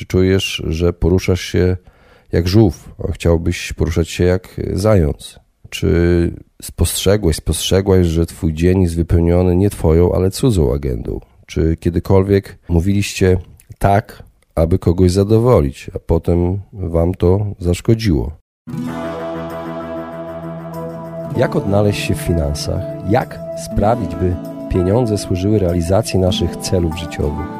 Czy czujesz, że poruszasz się jak żółw, a chciałbyś poruszać się jak zając? Czy spostrzegłeś, spostrzegłaś, że twój dzień jest wypełniony nie twoją, ale cudzą agendą? Czy kiedykolwiek mówiliście tak, aby kogoś zadowolić, a potem wam to zaszkodziło? Jak odnaleźć się w finansach? Jak sprawić, by pieniądze służyły realizacji naszych celów życiowych?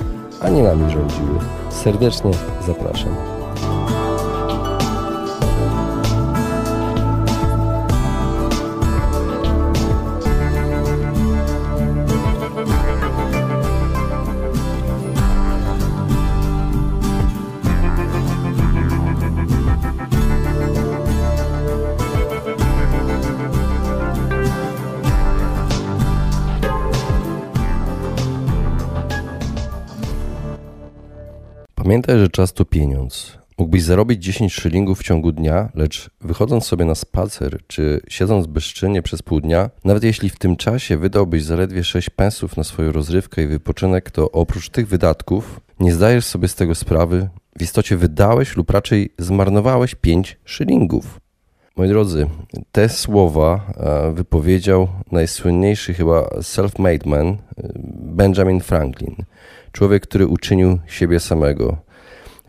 a nie nami rządziły. Serdecznie zapraszam. Pamiętaj, że czas to pieniądz. Mógłbyś zarobić 10 szylingów w ciągu dnia, lecz wychodząc sobie na spacer czy siedząc bezczynnie przez pół dnia, nawet jeśli w tym czasie wydałbyś zaledwie 6 pensów na swoją rozrywkę i wypoczynek, to oprócz tych wydatków nie zdajesz sobie z tego sprawy, w istocie wydałeś lub raczej zmarnowałeś 5 szylingów. Moi drodzy, te słowa e, wypowiedział najsłynniejszy chyba self-made man e, Benjamin Franklin – człowiek, który uczynił siebie samego.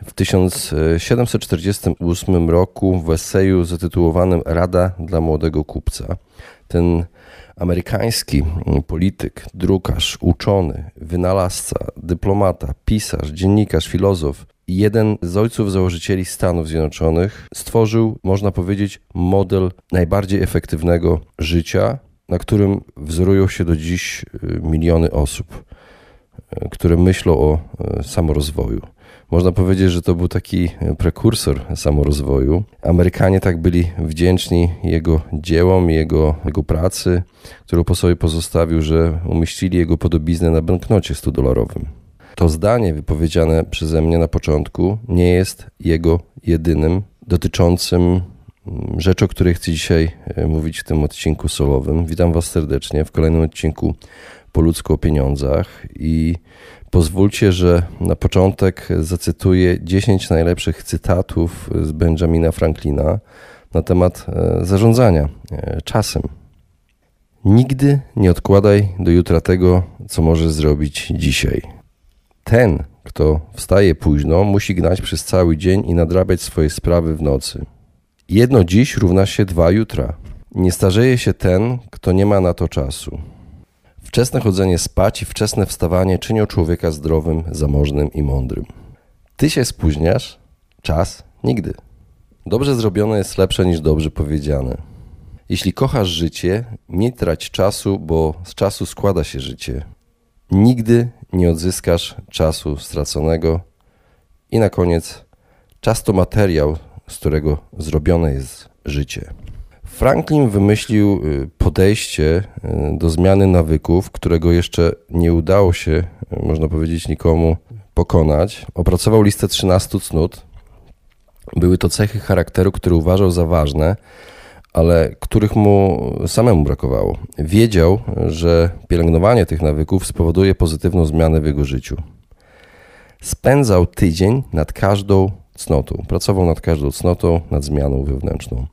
W 1748 roku w eseju zatytułowanym Rada dla młodego kupca ten amerykański polityk, drukarz, uczony, wynalazca, dyplomata, pisarz, dziennikarz, filozof jeden z ojców założycieli Stanów Zjednoczonych stworzył, można powiedzieć, model najbardziej efektywnego życia, na którym wzorują się do dziś y, miliony osób które myślą o e, samorozwoju. Można powiedzieć, że to był taki prekursor samorozwoju. Amerykanie tak byli wdzięczni jego dziełom, jego, jego pracy, którą po sobie pozostawił, że umieścili jego podobiznę na banknocie 100-dolarowym. To zdanie wypowiedziane przeze mnie na początku nie jest jego jedynym dotyczącym mm, rzeczy, o której chcę dzisiaj e, mówić w tym odcinku solowym. Witam Was serdecznie w kolejnym odcinku po ludzku o pieniądzach i pozwólcie, że na początek zacytuję 10 najlepszych cytatów z Benjamina Franklina na temat e, zarządzania e, czasem. Nigdy nie odkładaj do jutra tego, co możesz zrobić dzisiaj. Ten, kto wstaje późno, musi gnać przez cały dzień i nadrabiać swoje sprawy w nocy. Jedno dziś równa się dwa jutra. Nie starzeje się ten, kto nie ma na to czasu. Wczesne chodzenie spać i wczesne wstawanie czynią człowieka zdrowym, zamożnym i mądrym. Ty się spóźniasz, czas nigdy. Dobrze zrobione jest lepsze niż dobrze powiedziane. Jeśli kochasz życie, nie trać czasu, bo z czasu składa się życie. Nigdy nie odzyskasz czasu straconego. I na koniec, czas to materiał, z którego zrobione jest życie. Franklin wymyślił y, podejście y, do zmiany nawyków, którego jeszcze nie udało się, y, można powiedzieć, nikomu pokonać. Opracował listę 13 cnót. Były to cechy charakteru, które uważał za ważne, ale których mu samemu brakowało. Wiedział, że pielęgnowanie tych nawyków spowoduje pozytywną zmianę w jego życiu. Spędzał tydzień nad każdą cnotą. Pracował nad każdą cnotą, nad zmianą wewnętrzną.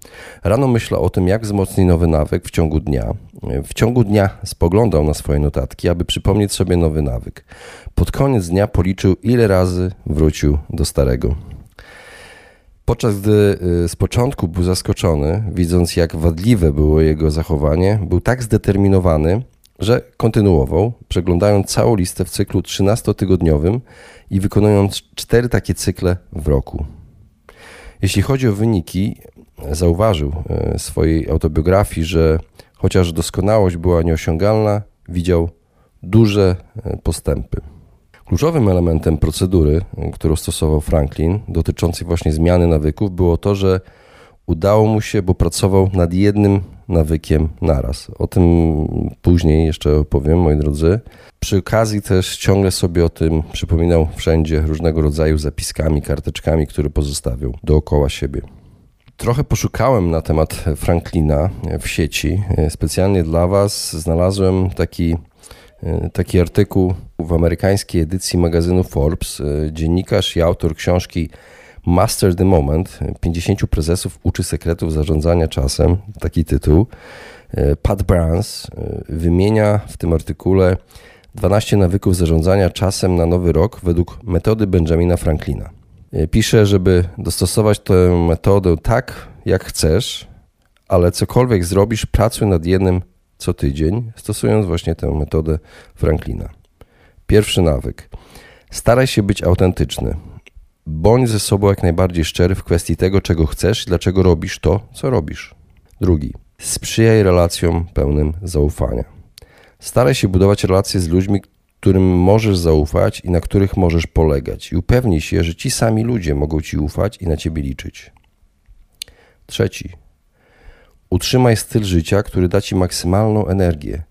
Rano myślał o tym, jak wzmocnić nowy nawyk w ciągu dnia. W ciągu dnia spoglądał na swoje notatki, aby przypomnieć sobie nowy nawyk. Pod koniec dnia policzył, ile razy wrócił do starego. Podczas gdy y, z początku był zaskoczony, widząc jak wadliwe było jego zachowanie, był tak zdeterminowany, że kontynuował, przeglądając całą listę w cyklu 13-tygodniowym i wykonując cztery takie cykle w roku. Jeśli chodzi o wyniki, zauważył w e, swojej autobiografii, że chociaż doskonałość była nieosiągalna, widział duże e, postępy. Kluczowym elementem procedury, którą stosował Franklin, dotyczącej właśnie zmiany nawyków, było to, że udało mu się, bo pracował nad jednym nawykiem naraz. O tym później jeszcze opowiem, moi drodzy. Przy okazji też ciągle sobie o tym przypominał wszędzie różnego rodzaju zapiskami, karteczkami, które pozostawiał dookoła siebie. Trochę poszukałem na temat Franklina w sieci. Specjalnie dla Was znalazłem taki, taki artykuł w amerykańskiej edycji magazynu Forbes. Dziennikarz i autor książki Master the Moment 50 prezesów uczy sekretów zarządzania czasem, taki tytuł. Pat Brans wymienia w tym artykule 12 nawyków zarządzania czasem na nowy rok według metody Benjamina Franklina. Pisze, żeby dostosować tę metodę tak, jak chcesz, ale cokolwiek zrobisz, pracuj nad jednym co tydzień, stosując właśnie tę metodę Franklina. Pierwszy nawyk. Staraj się być autentyczny. Bądź ze sobą jak najbardziej szczery w kwestii tego, czego chcesz i dlaczego robisz to, co robisz. Drugi. Sprzyjaj relacjom pełnym zaufania. Staraj się budować relacje z ludźmi, którym możesz zaufać i na których możesz polegać, i upewnij się, że ci sami ludzie mogą ci ufać i na ciebie liczyć. Trzeci. Utrzymaj styl życia, który da ci maksymalną energię.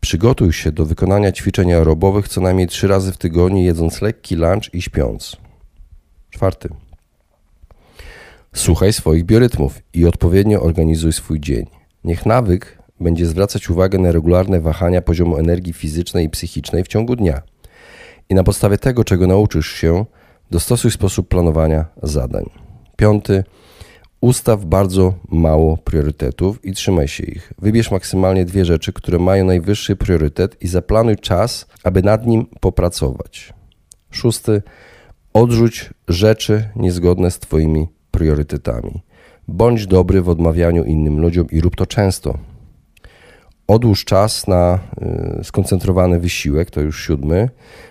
Przygotuj się do wykonania ćwiczeń aerobowych co najmniej trzy razy w tygodniu, jedząc lekki lunch i śpiąc. Czwarty. Słuchaj swoich biorytmów i odpowiednio organizuj swój dzień. Niech nawyk będzie zwracać uwagę na regularne wahania poziomu energii fizycznej i psychicznej w ciągu dnia. I na podstawie tego, czego nauczysz się, dostosuj sposób planowania zadań. Piąty. Ustaw bardzo mało priorytetów i trzymaj się ich. Wybierz maksymalnie dwie rzeczy, które mają najwyższy priorytet i zaplanuj czas, aby nad nim popracować. Szósty. Odrzuć rzeczy niezgodne z Twoimi priorytetami. Bądź dobry w odmawianiu innym ludziom i rób to często. Odłóż czas na y, skoncentrowany wysiłek, to już siódmy.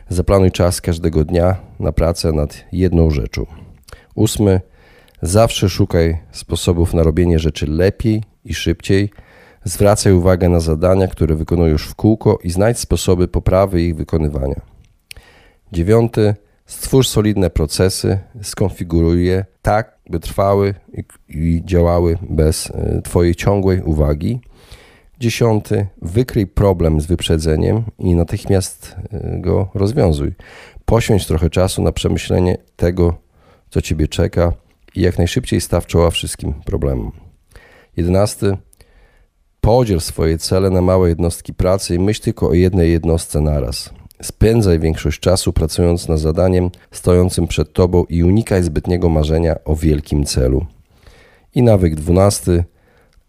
Zaplanuj czas każdego dnia na pracę nad jedną rzeczą. Ósmy. Zawsze szukaj sposobów na robienie rzeczy lepiej i szybciej. Zwracaj uwagę na zadania, które wykonujesz w kółko i znajdź sposoby poprawy ich wykonywania. Dziewiąty Stwórz solidne procesy, skonfiguruj je tak, by trwały i, i działały bez e, Twojej ciągłej uwagi. Dziesiąty, wykryj problem z wyprzedzeniem i natychmiast e, go rozwiązuj. Poświęć trochę czasu na przemyślenie tego, co Ciebie czeka i jak najszybciej staw czoła wszystkim problemom. Jedenasty, podziel swoje cele na małe jednostki pracy i myśl tylko o jednej jednostce naraz. Spędzaj większość czasu pracując nad zadaniem stojącym przed tobą i unikaj zbytniego marzenia o wielkim celu. I nawyk dwunasty.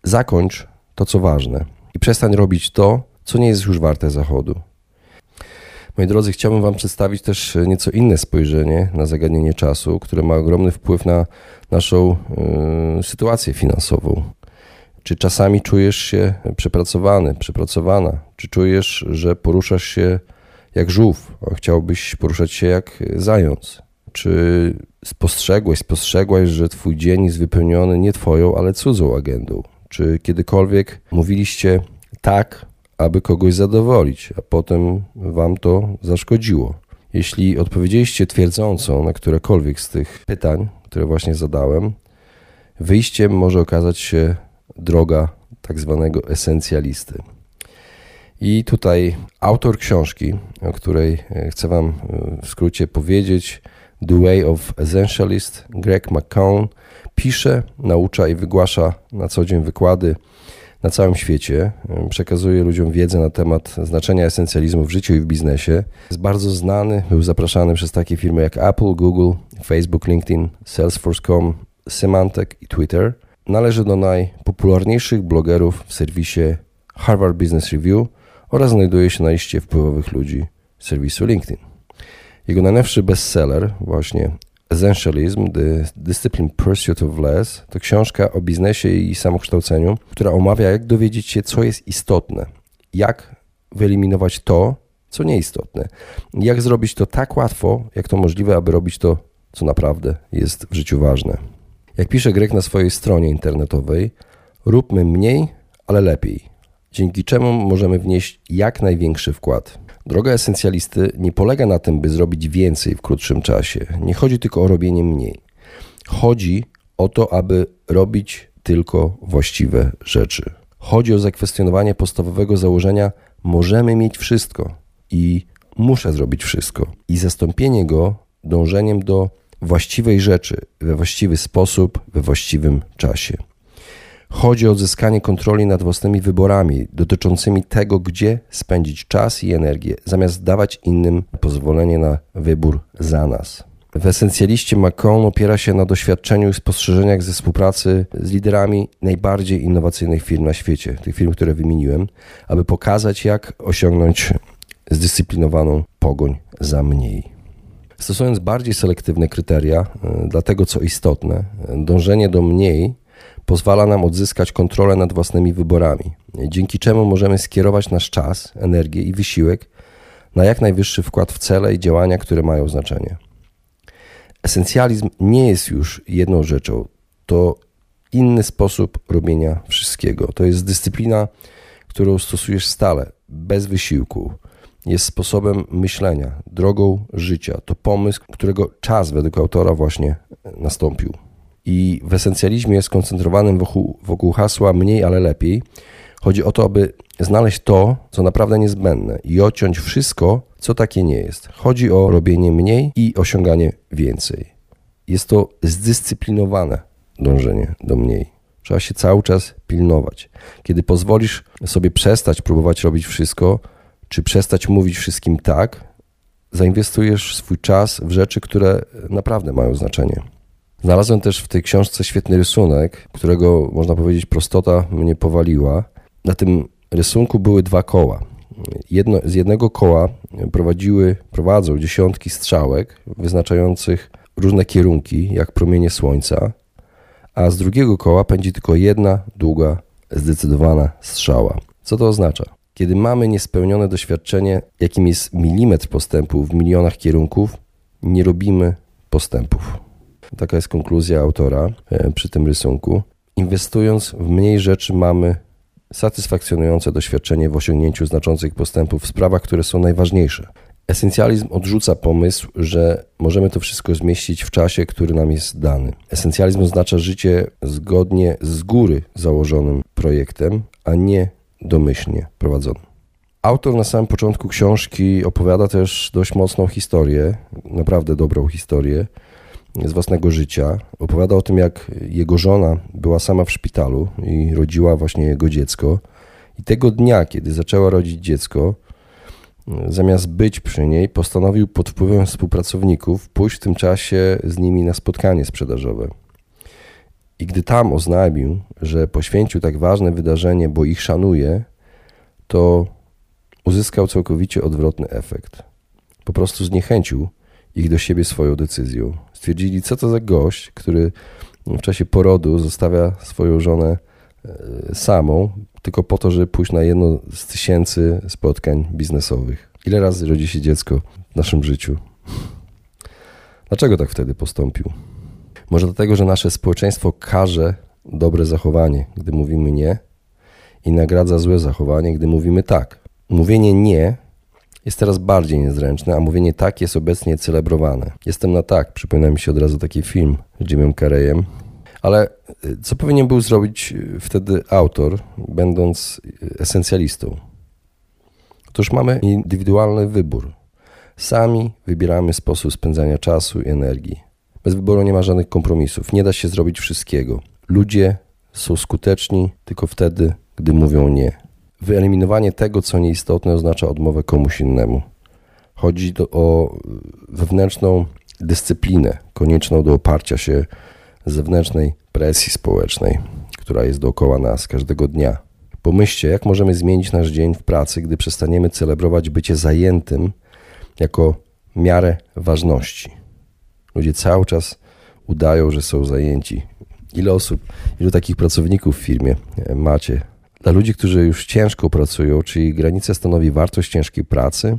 Zakończ to, co ważne i przestań robić to, co nie jest już warte zachodu. Moi drodzy, chciałbym Wam przedstawić też nieco inne spojrzenie na zagadnienie czasu, które ma ogromny wpływ na naszą y, sytuację finansową. Czy czasami czujesz się przepracowany, przepracowana? Czy czujesz, że poruszasz się jak żółw, a chciałbyś poruszać się jak zając. Czy spostrzegłeś, spostrzegłaś, że twój dzień jest wypełniony nie twoją, ale cudzą agendą? Czy kiedykolwiek mówiliście tak, aby kogoś zadowolić, a potem wam to zaszkodziło? Jeśli odpowiedzieliście twierdząco na którekolwiek z tych pytań, które właśnie zadałem, wyjściem może okazać się droga tak zwanego esencjalisty. I tutaj autor książki, o której e, chcę Wam e, w skrócie powiedzieć, The Way of Essentialist, Greg McCown, pisze, naucza i wygłasza na co dzień wykłady na całym świecie. E, przekazuje ludziom wiedzę na temat znaczenia esencjalizmu w życiu i w biznesie. Jest bardzo znany, był zapraszany przez takie firmy jak Apple, Google, Facebook, LinkedIn, Salesforce.com, Symantec i Twitter. Należy do najpopularniejszych blogerów w serwisie Harvard Business Review – oraz znajduje się na liście wpływowych ludzi serwisu LinkedIn. Jego najnowszy bestseller, właśnie Essentialism, The Discipline Pursuit of Less, to książka o biznesie i samokształceniu, która omawia, jak dowiedzieć się, co jest istotne, jak wyeliminować to, co nieistotne, jak zrobić to tak łatwo, jak to możliwe, aby robić to, co naprawdę jest w życiu ważne. Jak pisze Grek na swojej stronie internetowej, róbmy mniej, ale lepiej dzięki czemu możemy wnieść jak największy wkład. Droga esencjalisty nie polega na tym, by zrobić więcej w krótszym czasie. Nie chodzi tylko o robienie mniej. Chodzi o to, aby robić tylko właściwe rzeczy. Chodzi o zakwestionowanie podstawowego założenia: możemy mieć wszystko i muszę zrobić wszystko, i zastąpienie go dążeniem do właściwej rzeczy we właściwy sposób, we właściwym czasie. Chodzi o odzyskanie kontroli nad własnymi wyborami dotyczącymi tego, gdzie spędzić czas i energię, zamiast dawać innym pozwolenie na wybór za nas. W esencjaliście Macron opiera się na doświadczeniu i spostrzeżeniach ze współpracy z liderami najbardziej innowacyjnych firm na świecie, tych firm, które wymieniłem, aby pokazać, jak osiągnąć zdyscyplinowaną pogoń za mniej. Stosując bardziej selektywne kryteria e, dla tego, co istotne, dążenie do mniej pozwala nam odzyskać kontrolę nad własnymi wyborami, dzięki czemu możemy skierować nasz czas, energię i wysiłek na jak najwyższy wkład w cele i działania, które mają znaczenie. Esencjalizm nie jest już jedną rzeczą, to inny sposób robienia wszystkiego. To jest dyscyplina, którą stosujesz stale, bez wysiłku. Jest sposobem myślenia, drogą życia. To pomysł, którego czas według autora właśnie nastąpił i w esencjalizmie skoncentrowanym wokół, wokół hasła mniej, ale lepiej, chodzi o to, aby znaleźć to, co naprawdę niezbędne i odciąć wszystko, co takie nie jest. Chodzi o robienie mniej i osiąganie więcej. Jest to zdyscyplinowane dążenie do mniej. Trzeba się cały czas pilnować. Kiedy pozwolisz sobie przestać próbować robić wszystko, czy przestać mówić wszystkim tak, zainwestujesz swój czas w rzeczy, które naprawdę mają znaczenie. Znalazłem też w tej książce świetny rysunek, którego można powiedzieć prostota mnie powaliła. Na tym rysunku były dwa koła. Jedno, z jednego koła prowadziły, prowadzą dziesiątki strzałek wyznaczających różne kierunki, jak promienie słońca, a z drugiego koła pędzi tylko jedna długa, zdecydowana strzała. Co to oznacza? Kiedy mamy niespełnione doświadczenie, jakim jest milimetr postępu w milionach kierunków, nie robimy postępów. Taka jest konkluzja autora e, przy tym rysunku. Inwestując w mniej rzeczy, mamy satysfakcjonujące doświadczenie w osiągnięciu znaczących postępów w sprawach, które są najważniejsze. Esencjalizm odrzuca pomysł, że możemy to wszystko zmieścić w czasie, który nam jest dany. Esencjalizm oznacza życie zgodnie z góry założonym projektem, a nie domyślnie prowadzonym. Autor na samym początku książki opowiada też dość mocną historię, naprawdę dobrą historię, z własnego życia. Opowiada o tym, jak jego żona była sama w szpitalu i rodziła właśnie jego dziecko. I tego dnia, kiedy zaczęła rodzić dziecko, zamiast być przy niej, postanowił pod wpływem współpracowników pójść w tym czasie z nimi na spotkanie sprzedażowe. I gdy tam oznajmił, że poświęcił tak ważne wydarzenie, bo ich szanuje, to uzyskał całkowicie odwrotny efekt. Po prostu zniechęcił ich do siebie swoją decyzją. Stwierdzili, co to za gość, który w czasie porodu zostawia swoją żonę e, samą, tylko po to, żeby pójść na jedno z tysięcy spotkań biznesowych. Ile razy rodzi się dziecko w naszym życiu? Dlaczego tak wtedy postąpił? Może dlatego, że nasze społeczeństwo karze dobre zachowanie, gdy mówimy nie, i nagradza złe zachowanie, gdy mówimy tak. Mówienie nie jest teraz bardziej niezręczne, a mówienie tak jest obecnie celebrowane. Jestem na tak, przypomina mi się od razu taki film z Jimem Carreyem. Ale y, co powinien był zrobić y, wtedy autor, będąc y, esencjalistą? Otóż mamy indywidualny wybór. Sami wybieramy sposób spędzania czasu i energii. Bez wyboru nie ma żadnych kompromisów. Nie da się zrobić wszystkiego. Ludzie są skuteczni tylko wtedy, gdy mówią nie. Wyeliminowanie tego, co nieistotne, oznacza odmowę komuś innemu. Chodzi o wewnętrzną dyscyplinę, konieczną do oparcia się zewnętrznej presji społecznej, która jest dookoła nas każdego dnia. Pomyślcie, jak możemy zmienić nasz dzień w pracy, gdy przestaniemy celebrować bycie zajętym jako miarę ważności. Ludzie cały czas udają, że są zajęci. Ile osób, ilu takich pracowników w firmie macie? Dla ludzi, którzy już ciężko pracują, czy ich granica stanowi wartość ciężkiej pracy?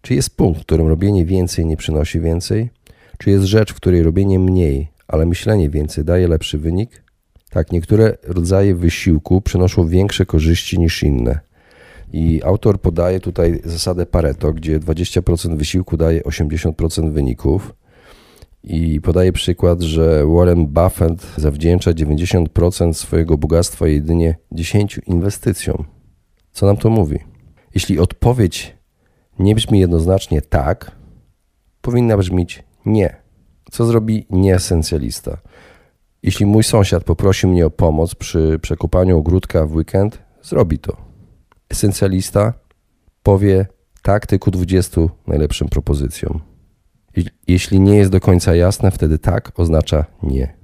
Czy jest punkt, w którym robienie więcej nie przynosi więcej? Czy jest rzecz, w której robienie mniej, ale myślenie więcej daje lepszy wynik? Tak, niektóre rodzaje wysiłku przynoszą większe korzyści niż inne. I autor podaje tutaj zasadę Pareto, gdzie 20% wysiłku daje 80% wyników. I podaje przykład, że Warren Buffett zawdzięcza 90% swojego bogactwa jedynie 10 inwestycjom. Co nam to mówi? Jeśli odpowiedź nie brzmi jednoznacznie tak, powinna brzmieć nie. Co zrobi nieesencjalista? Jeśli mój sąsiad poprosi mnie o pomoc przy przekopaniu ogródka w weekend, zrobi to. Esencjalista powie tak tylko 20 najlepszym propozycjom. Jeśli nie jest do końca jasne, wtedy tak oznacza nie.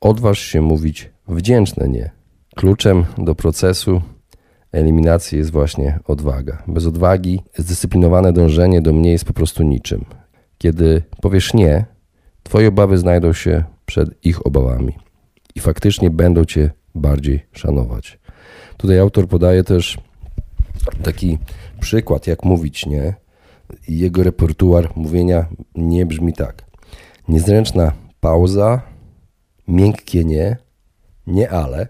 Odważ się mówić wdzięczne nie. Kluczem do procesu eliminacji jest właśnie odwaga. Bez odwagi zdyscyplinowane dążenie do mnie jest po prostu niczym. Kiedy powiesz nie, twoje obawy znajdą się przed ich obawami i faktycznie będą cię bardziej szanować. Tutaj autor podaje też taki przykład, jak mówić nie. Jego repertuar mówienia nie brzmi tak. Niezręczna pauza, miękkie nie, nie ale.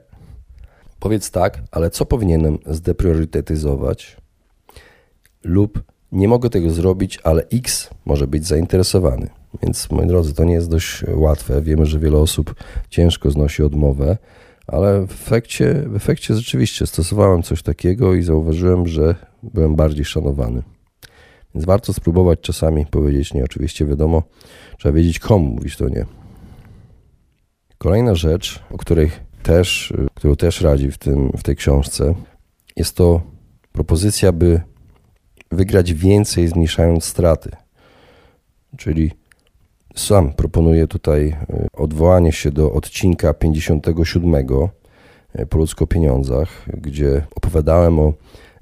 Powiedz tak, ale co powinienem zdepriorytetyzować? Lub nie mogę tego zrobić, ale X może być zainteresowany. Więc moi drodzy, to nie jest dość łatwe. Wiemy, że wiele osób ciężko znosi odmowę, ale w efekcie, w efekcie rzeczywiście stosowałem coś takiego i zauważyłem, że byłem bardziej szanowany. Więc warto spróbować czasami powiedzieć nie. Oczywiście wiadomo, trzeba wiedzieć komu mówić to nie. Kolejna rzecz, o której też, którą też radzi w, tym, w tej książce, jest to propozycja, by wygrać więcej, zmniejszając straty. Czyli sam proponuję tutaj e, odwołanie się do odcinka 57 e, po ludzko pieniądzach, gdzie opowiadałem o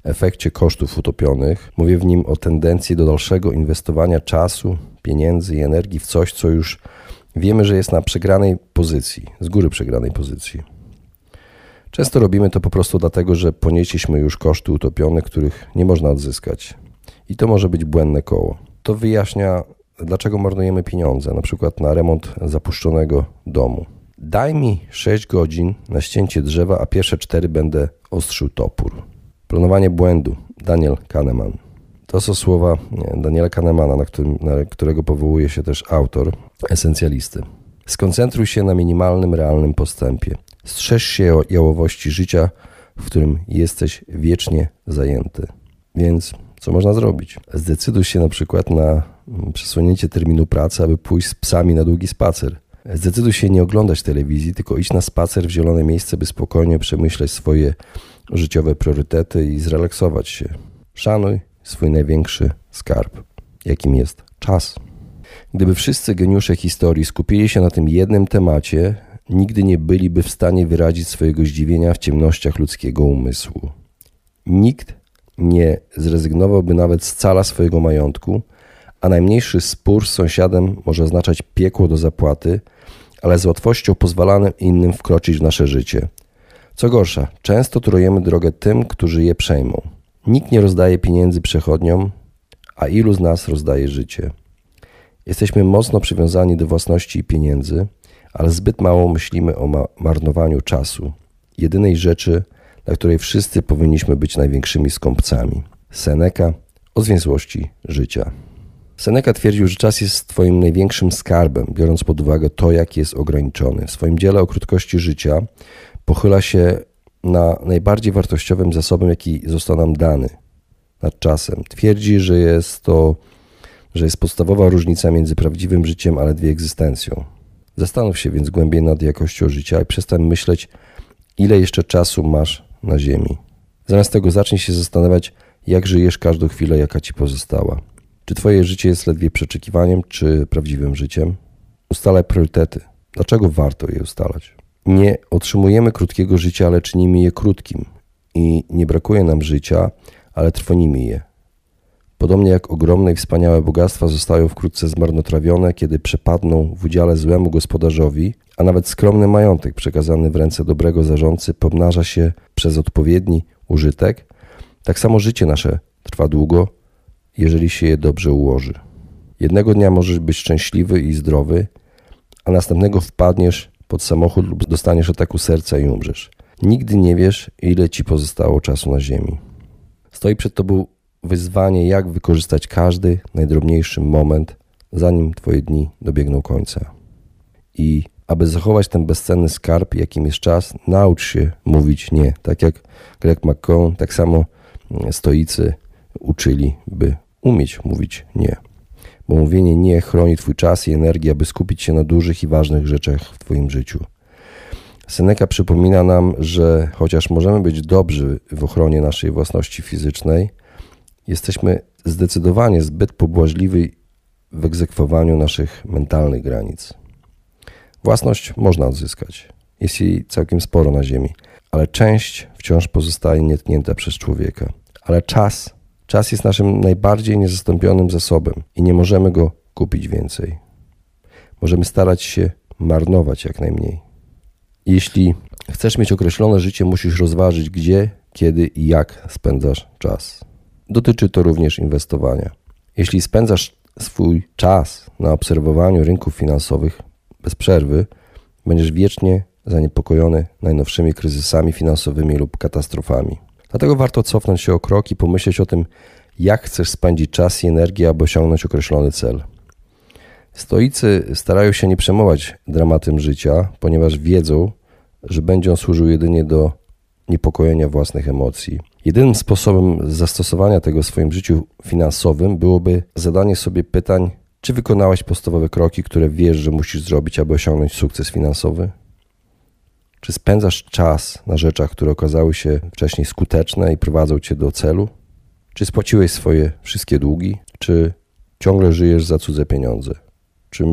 efekcie kosztów utopionych. Mówię w nim o tendencji do dalszego inwestowania czasu, pieniędzy i energii w coś, co już wiemy, że jest na przegranej pozycji, z góry przegranej pozycji. Często robimy to po prostu dlatego, że ponieśliśmy już koszty utopione, których nie można odzyskać. I to może być błędne koło. To wyjaśnia dlaczego marnujemy pieniądze, na przykład na remont zapuszczonego domu. Daj mi 6 godzin na ścięcie drzewa, a pierwsze 4 będę ostrzył topór. Planowanie błędu. Daniel Kahneman. To są słowa Daniela Kahnemana, na, którym, na którego powołuje się też autor, esencjalisty. Skoncentruj się na minimalnym, realnym postępie. Strzeż się jałowości życia, w którym jesteś wiecznie zajęty. Więc co można zrobić? Zdecyduj się na przykład na przesunięcie terminu pracy, aby pójść z psami na długi spacer. Zdecyduj się nie oglądać telewizji, tylko iść na spacer w zielone miejsce, by spokojnie przemyśleć swoje życiowe priorytety i zrelaksować się. Szanuj swój największy skarb, jakim jest czas. Gdyby wszyscy geniusze historii skupili się na tym jednym temacie, nigdy nie byliby w stanie wyrazić swojego zdziwienia w ciemnościach ludzkiego umysłu. Nikt nie zrezygnowałby nawet z cala swojego majątku, a najmniejszy spór z sąsiadem może oznaczać piekło do zapłaty, ale z łatwością pozwalamy innym wkroczyć w nasze życie. Co gorsza, często turujemy drogę tym, którzy je przejmą. Nikt nie rozdaje pieniędzy przechodniom, a ilu z nas rozdaje życie. Jesteśmy mocno przywiązani do własności i pieniędzy, ale zbyt mało myślimy o marnowaniu czasu, jedynej rzeczy, dla której wszyscy powinniśmy być największymi skąpcami. Seneca o zwięzłości życia. Seneca twierdził, że czas jest Twoim największym skarbem, biorąc pod uwagę to, jak jest ograniczony. W swoim dziele o krótkości życia pochyla się na najbardziej wartościowym zasobem, jaki został nam dany nad czasem. Twierdzi, że jest to, że jest podstawowa różnica między prawdziwym życiem a ledwie egzystencją. Zastanów się więc głębiej nad jakością życia i przestań myśleć, ile jeszcze czasu masz na Ziemi. Zamiast tego zacznij się zastanawiać, jak żyjesz każdą chwilę, jaka ci pozostała. Czy Twoje życie jest ledwie przeczekiwaniem, czy prawdziwym życiem? Ustalaj priorytety. Dlaczego warto je ustalać? Nie otrzymujemy krótkiego życia, ale czynimy je krótkim. I nie brakuje nam życia, ale trwonimy je. Podobnie jak ogromne i wspaniałe bogactwa zostają wkrótce zmarnotrawione, kiedy przepadną w udziale złemu gospodarzowi, a nawet skromny majątek przekazany w ręce dobrego zarządcy pomnaża się przez odpowiedni użytek, tak samo życie nasze trwa długo, jeżeli się je dobrze ułoży. Jednego dnia możesz być szczęśliwy i zdrowy, a następnego wpadniesz pod samochód lub dostaniesz ataku serca i umrzesz. Nigdy nie wiesz, ile ci pozostało czasu na ziemi. Stoi przed Tobą wyzwanie, jak wykorzystać każdy najdrobniejszy moment, zanim Twoje dni dobiegną końca. I aby zachować ten bezcenny skarb, jakim jest czas, naucz się mówić nie. Tak jak Greg McCone, tak samo stoicy uczyli, by umieć mówić nie. Bo mówienie nie chroni Twój czas i energię, aby skupić się na dużych i ważnych rzeczach w Twoim życiu. Seneca przypomina nam, że chociaż możemy być dobrzy w ochronie naszej własności fizycznej, jesteśmy zdecydowanie zbyt pobłażliwi w egzekwowaniu naszych mentalnych granic. Własność można odzyskać. Jest jej całkiem sporo na Ziemi, ale część wciąż pozostaje nietknięta przez człowieka. Ale czas, czas jest naszym najbardziej niezastąpionym zasobem i nie możemy go kupić więcej. Możemy starać się marnować jak najmniej. Jeśli chcesz mieć określone życie, musisz rozważyć, gdzie, kiedy i jak spędzasz czas. Dotyczy to również inwestowania. Jeśli spędzasz swój czas na obserwowaniu rynków finansowych bez przerwy, będziesz wiecznie zaniepokojony najnowszymi kryzysami finansowymi lub katastrofami. Dlatego warto cofnąć się o krok i pomyśleć o tym, jak chcesz spędzić czas i energię, aby osiągnąć określony cel. Stoicy starają się nie przejmować dramatem życia, ponieważ wiedzą, że będzie on służył jedynie do niepokojenia własnych emocji. Jedynym sposobem zastosowania tego w swoim życiu finansowym byłoby zadanie sobie pytań, czy wykonałeś podstawowe kroki, które wiesz, że musisz zrobić, aby osiągnąć sukces finansowy? Czy spędzasz czas na rzeczach, które okazały się wcześniej skuteczne i prowadzą cię do celu? Czy spłaciłeś swoje wszystkie długi? Czy ciągle żyjesz za cudze pieniądze? Czy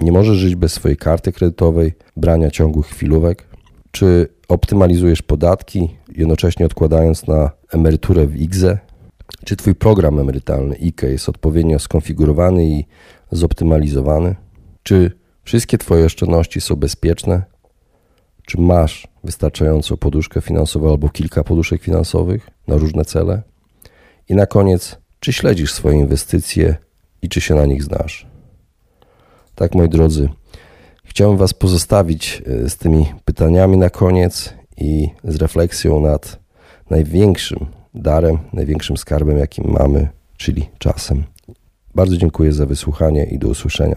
nie możesz żyć bez swojej karty kredytowej, brania ciągłych chwilówek? Czy optymalizujesz podatki, jednocześnie odkładając na emeryturę w IGZE? Czy Twój program emerytalny IKE jest odpowiednio skonfigurowany i zoptymalizowany? Czy wszystkie Twoje oszczędności są bezpieczne? Czy masz wystarczającą poduszkę finansową albo kilka poduszek finansowych na różne cele? I na koniec, czy śledzisz swoje inwestycje i czy się na nich znasz? Tak, moi drodzy, chciałem Was pozostawić e, z tymi pytaniami na koniec i z refleksją nad największym darem, największym skarbem, jakim mamy, czyli czasem. Bardzo dziękuję za wysłuchanie i do usłyszenia.